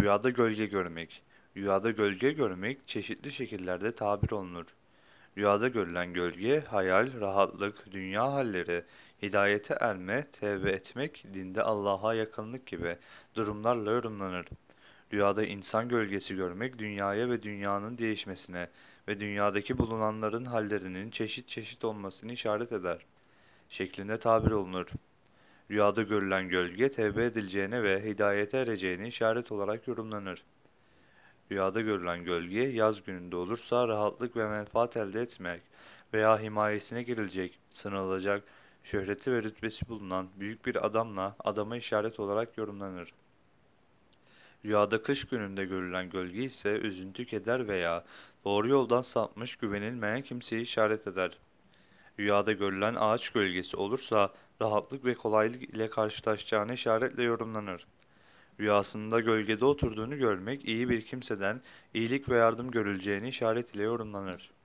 Rüyada gölge görmek. Rüyada gölge görmek çeşitli şekillerde tabir olunur. Rüyada görülen gölge, hayal, rahatlık, dünya halleri, hidayete erme, tevbe etmek, dinde Allah'a yakınlık gibi durumlarla yorumlanır. Rüyada insan gölgesi görmek, dünyaya ve dünyanın değişmesine ve dünyadaki bulunanların hallerinin çeşit çeşit olmasını işaret eder. Şeklinde tabir olunur. Rüyada görülen gölge tevbe edileceğine ve hidayete ereceğine işaret olarak yorumlanır. Rüyada görülen gölge yaz gününde olursa rahatlık ve menfaat elde etmek veya himayesine girilecek, sınırılacak, şöhreti ve rütbesi bulunan büyük bir adamla adama işaret olarak yorumlanır. Rüyada kış gününde görülen gölge ise üzüntü, keder veya doğru yoldan sapmış güvenilmeyen kimseyi işaret eder. Rüyada görülen ağaç gölgesi olursa rahatlık ve kolaylık ile karşılaşacağına işaretle yorumlanır. Rüyasında gölgede oturduğunu görmek iyi bir kimseden iyilik ve yardım görüleceğini işaret ile yorumlanır.